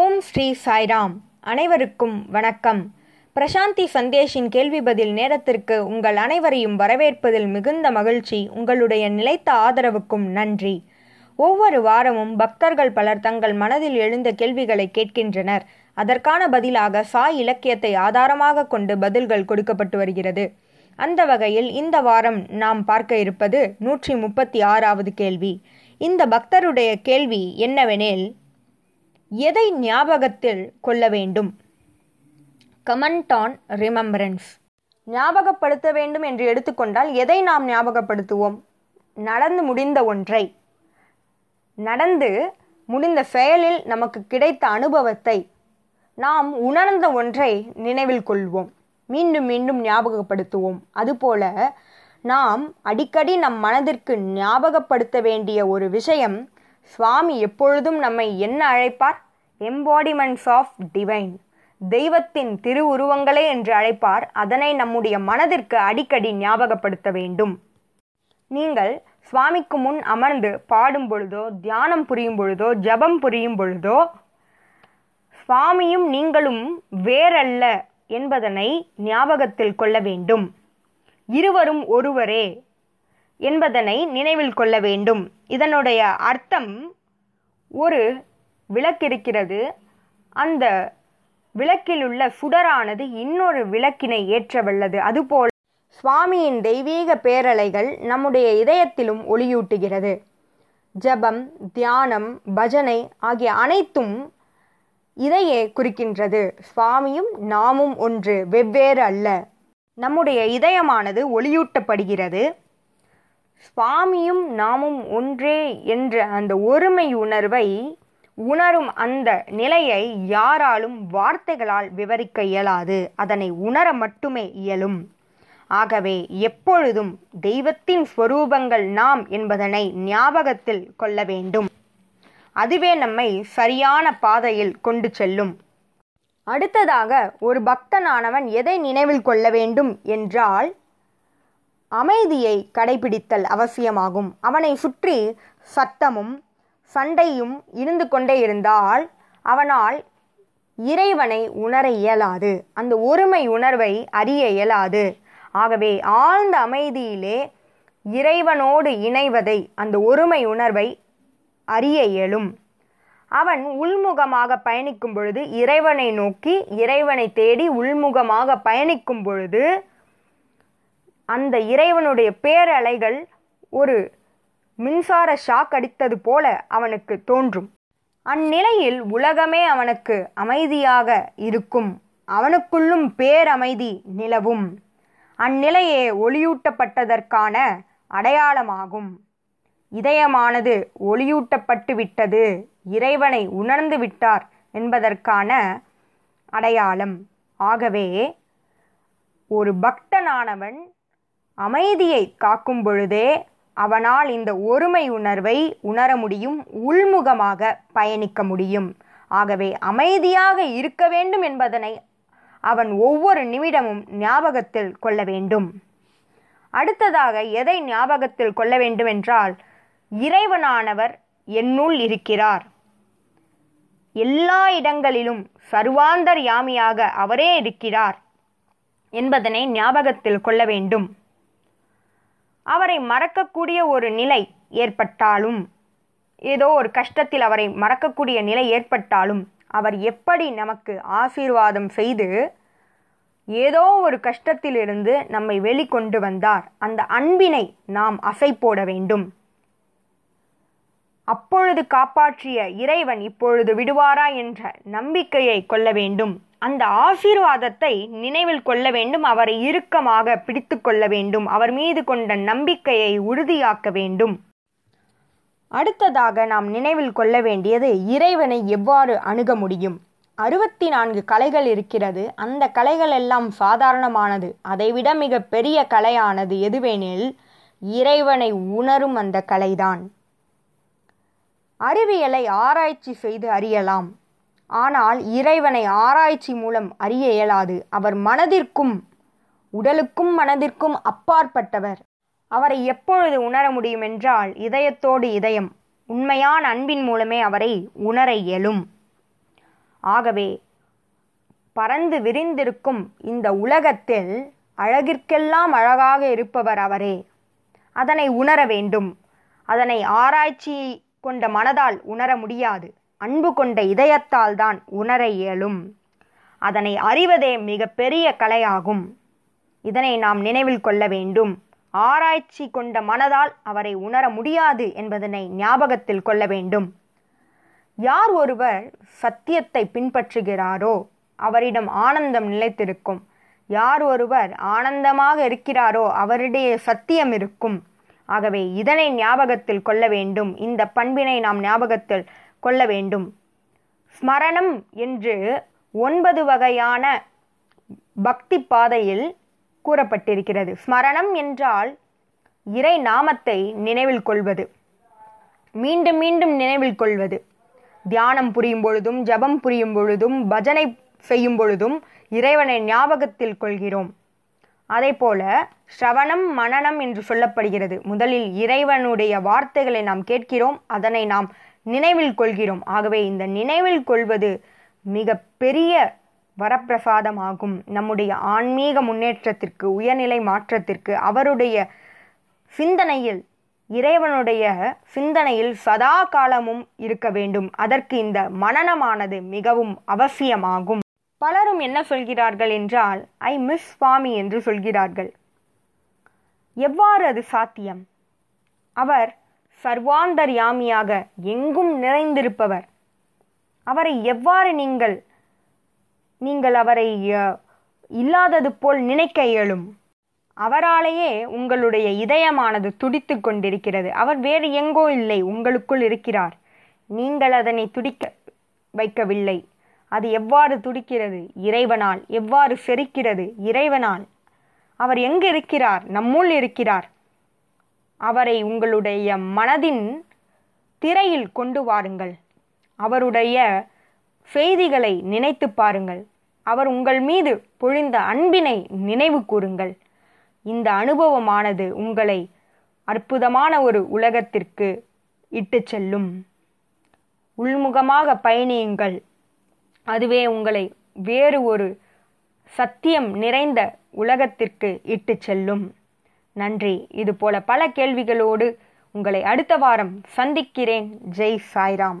ஓம் ஸ்ரீ சாய்ராம். அனைவருக்கும் வணக்கம். பிரசாந்தி சந்தேஷின் கேள்வி பதில் நேரத்திற்கு உங்கள் அனைவரையும் வரவேற்பதில் மிகுந்த மகிழ்ச்சி உங்களுடைய நிலைத்த ஆதரவுக்கும் நன்றி. ஒவ்வொரு வாரமும் பக்தர்கள் பலர் தங்கள் மனதில் எழுந்த கேள்விகளை கேட்கின்றனர். அதற்கான பதிலாக சாய் இலக்கியத்தை ஆதாரமாக கொண்டு பதில்கள் கொடுக்கப்பட்டு வருகிறது. அந்த வகையில் இந்த வாரம் நாம் பார்க்க இருப்பது நூற்றி முப்பத்தி ஆறாவது கேள்வி. இந்த பக்தருடைய கேள்வி என்னவெனில் எதை ஞாபகத்தில் கொள்ள வேண்டும்? கமெண்ட் ஆன் ரிமெம்பரன்ஸ் ஞாபகப்படுத்த வேண்டும் என்று எடுத்துக்கொண்டால் எதை நாம் ஞாபகப்படுத்துவோம்? நடந்து முடிந்த ஒன்றை. நடந்து முடிந்த செயலில் நமக்கு கிடைத்த அனுபவத்தை நாம் உணர்ந்த ஒன்றை நினைவில் கொள்வோம். மீண்டும் மீண்டும் ஞாபகப்படுத்துவோம். அதுபோல நாம் அடிக்கடி நம் மனதிற்கு ஞாபகப்படுத்த வேண்டிய ஒரு விஷயம் சுவாமி எப்பொழுதும் நம்மை என்ன அழைப்பார்? எம்பாடிமெண்ட்ஸ் ஆஃப் டிவைன் தெய்வத்தின் திருவுருவங்களே என்று அழைப்பார். அதனை நம்முடைய மனதிற்கு அடிக்கடி ஞாபகப்படுத்த வேண்டும். நீங்கள் சுவாமிக்கு முன் அமர்ந்து பாடும் பொழுதோ தியானம் புரியும் பொழுதோ ஜபம் புரியும் பொழுதோ சுவாமியும் நீங்களும் வேறல்ல என்பதனை ஞாபகத்தில் கொள்ள வேண்டும். இருவரும் ஒருவரே. என்பதனை நினைவில் கொள்ள வேண்டும். இதனுடைய அர்த்தம் ஒரு விளக்கிருக்கிறது. அந்த விளக்கில் உள்ள சுடரானது இன்னொரு விளக்கினை ஏற்ற வல்லது அதுபோல் சுவாமியின் தெய்வீக பேரலைகள் நம்முடைய இதயத்திலும் ஒளியூட்டுகிறது. ஜபம் தியானம் பஜனை ஆகிய அனைத்தும் இதையே குறிக்கின்றது. சுவாமியும் நாமும் ஒன்று வெவ்வேறு அல்ல. நம்முடைய இதயமானது ஒளியூட்டப்படுகிறது. சுவாமியும் நாமும் ஒன்றே என்ற அந்த ஒருமை உணர்வை உணரும் அந்த நிலையை யாராலும் வார்த்தைகளால் விவரிக்க இயலாது. அதனை உணர மட்டுமே இயலும். ஆகவே எப்பொழுதும் தெய்வத்தின் ஸ்வரூபங்கள் நாம் என்பதனை ஞாபகத்தில் கொள்ள வேண்டும். அதுவே நம்மை சரியான பாதையில் கொண்டு செல்லும். அடுத்ததாக ஒரு பக்தனானவன் எதை நினைவில் கொள்ள வேண்டும் என்றால் அமைதியை கடைபிடித்தல் அவசியமாகும். அவனை சுற்றி சத்தமும் சண்டையும் இருந்து கொண்டே இருந்தால் அவனால் இறைவனை உணர இயலாது. அந்த ஒருமை உணர்வை அறிய இயலாது. ஆகவே ஆழ்ந்த அமைதியிலே இறைவனோடு இணைவதை அந்த ஒருமை உணர்வை அறிய இயலும். அவன் உள்முகமாக பயணிக்கும் பொழுது இறைவனை நோக்கி இறைவனை தேடி உள்முகமாக பயணிக்கும் பொழுது அந்த இறைவனுடைய பேரலைகள் ஒரு மின்சார ஷாக் அடித்தது போல அவனுக்கு தோன்றும். அந்நிலையில் உலகமே அவனுக்கு அமைதியாக இருக்கும். அவனுக்குள்ளும் பேரமைதி நிலவும். அந்நிலையே ஒளியூட்டப்பட்டதற்கான அடையாளமாகும். இதயமானது ஒளியூட்டப்பட்டு விட்டது. இறைவனை உணர்ந்து விட்டார் என்பதற்கான அடையாளம். ஆகவே ஒரு பக்தனானவன் அமைதியை காக்கும் பொழுதே அவனால் இந்த ஒருமை உணர்வை உணர முடியும் உள்முகமாக பயணிக்க முடியும். ஆகவே அமைதியாக இருக்க வேண்டும் என்பதனை அவன் ஒவ்வொரு நிமிடமும் ஞாபகத்தில் கொள்ள வேண்டும். அடுத்ததாக எதை ஞாபகத்தில் கொள்ள வேண்டுமென்றால் இறைவனானவர் என்னுள் இருக்கிறார். எல்லா இடங்களிலும் சர்வாந்தர் யாமியாக அவரே இருக்கிறார் என்பதனை ஞாபகத்தில் கொள்ள வேண்டும். அவரை மறக்கக்கூடிய ஒரு நிலை ஏற்பட்டாலும் ஏதோ ஒரு கஷ்டத்தில் அவரை மறக்கக்கூடிய நிலை ஏற்பட்டாலும் அவர் எப்படி நமக்கு ஆசீர்வாதம் செய்து ஏதோ ஒரு கஷ்டத்திலிருந்து நம்மை வெளிக்கொண்டு வந்தார் அந்த அன்பினை நாம் அசை போட வேண்டும். அப்பொழுது காப்பாற்றிய இறைவன் இப்பொழுது விடுவாரா என்ற நம்பிக்கையை கொள்ள வேண்டும். அந்த ஆசீர்வாதத்தை நினைவில் கொள்ள வேண்டும் அவரை இறுக்கமாக பிடித்து கொள்ள வேண்டும் அவர் மீது கொண்ட நம்பிக்கையை உறுதியாக்க வேண்டும். அடுத்ததாக நாம் நினைவில் கொள்ள வேண்டியது இறைவனை எவ்வாறு அணுக முடியும்? அறுபத்தி நான்கு கலைகள் இருக்கிறது. அந்த கலைகள் எல்லாம் சாதாரணமானது. அதைவிட மிக பெரிய கலையானது எதுவெனில் இறைவனை உணரும் அந்த கலைதான். அறிவியலை ஆராய்ச்சி செய்து அறியலாம். ஆனால் இறைவனை ஆராய்ச்சி மூலம் அறிய இயலாது. அவர் மனதிற்கும் உடலுக்கும் மனதிற்கும் அப்பாற்பட்டவர். அவரை எப்பொழுது உணர முடியும் என்றால் இதயத்தோடு இதயம் உண்மையான அன்பின் மூலமே அவரை உணர இயலும். ஆகவே பறந்து விரிந்திருக்கும் இந்த உலகத்தில் அழகிற்கெல்லாம் அழகாக இருப்பவர் அவரே. அதனை உணர வேண்டும். அதனை ஆராய்ச்சி கொண்ட மனதால் உணர முடியாது. அன்பு கொண்ட இதயத்தால் தான் உணர இயலும். அதனை அறிவதே மிக பெரிய கலையாகும். இதனை நாம் நினைவில் கொள்ள வேண்டும். ஆராய்ச்சி கொண்ட மனதால் அவரை உணர முடியாது என்பதனை ஞாபகத்தில் கொள்ள வேண்டும். யார் ஒருவர் சத்தியத்தை பின்பற்றுகிறாரோ அவரிடம் ஆனந்தம் நிலைத்திருக்கும். யார் ஒருவர் ஆனந்தமாக இருக்கிறாரோ அவருடைய சத்தியம் இருக்கும். ஆகவே இதனை ஞாபகத்தில் கொள்ள வேண்டும். இந்த பண்பினை நாம் ஞாபகத்தில் கொள்ள வேண்டும். ஸ்மரணம் என்று ஒன்பது வகையான பக்தி பாதையில் கூறப்பட்டிருக்கிறது. ஸ்மரணம் என்றால் இறை நாமத்தை நினைவில் கொள்வது. மீண்டும் மீண்டும் நினைவில் கொள்வது. தியானம் புரியும் பொழுதும் ஜபம் புரியும் பொழுதும் பஜனை செய்யும் பொழுதும் இறைவனை ஞாபகத்தில் கொள்கிறோம். அதேபோல ஸ்ரவணம் மனநம் என்று சொல்லப்படுகிறது. முதலில் இறைவனுடைய வார்த்தைகளை நாம் கேட்கிறோம். அதனை நாம் நினைவில் கொள்கிறோம். ஆகவே இந்த நினைவில் கொள்வது மிக பெரிய வரப்பிரசாதமாகும். நம்முடைய ஆன்மீக முன்னேற்றத்திற்கு உயர்நிலை மாற்றத்திற்கு அவருடைய சிந்தனையில் இறைவனுடைய சிந்தனையில் சதா காலமும் இருக்க வேண்டும். அதற்கு இந்த மனனமானது மிகவும் அவசியமாகும். பலரும் என்ன சொல்கிறார்கள் என்றால் ஐ மிஸ் சுவாமி என்று சொல்கிறார்கள். எவ்வாறு அது சாத்தியம்? அவர் சர்வாந்தர்யாமியாக எங்கும் நிறைந்திருப்பவர். அவரை எவ்வாறு நீங்கள் நீங்கள் அவரை இல்லாதது போல் நினைக்க இயலும்? அவராலேயே உங்களுடைய இதயமானது துடித்து கொண்டிருக்கிறது. அவர் வேறு எங்கோ இல்லை உங்களுக்குள் இருக்கிறார். நீங்கள் அதனை துடிக்க வைக்கவில்லை. அது எவ்வாறு துடிக்கிறது? இறைவனால். எவ்வாறு செரிக்கிறது? இறைவனால். அவர் எங்கு இருக்கிறார்? நம்முள் இருக்கிறார். அவரை உங்களுடைய மனதின் திரையில் கொண்டு வாருங்கள். அவருடைய செய்திகளை நினைத்து பாருங்கள். அவர் உங்கள் மீது பொழிந்த அன்பினை நினைவு கூறுங்கள். இந்த அனுபவமானது உங்களை அற்புதமான ஒரு உலகத்திற்கு இட்டு செல்லும். உள்முகமாக பயணியுங்கள். அதுவே உங்களை வேறு ஒரு சத்தியம் நிறைந்த உலகத்திற்கு இட்டுச் செல்லும். நன்றி. இதுபோல பல கேள்விகளோடு உங்களை அடுத்த வாரம் சந்திக்கிறேன். ஜெய் சாய்ராம்.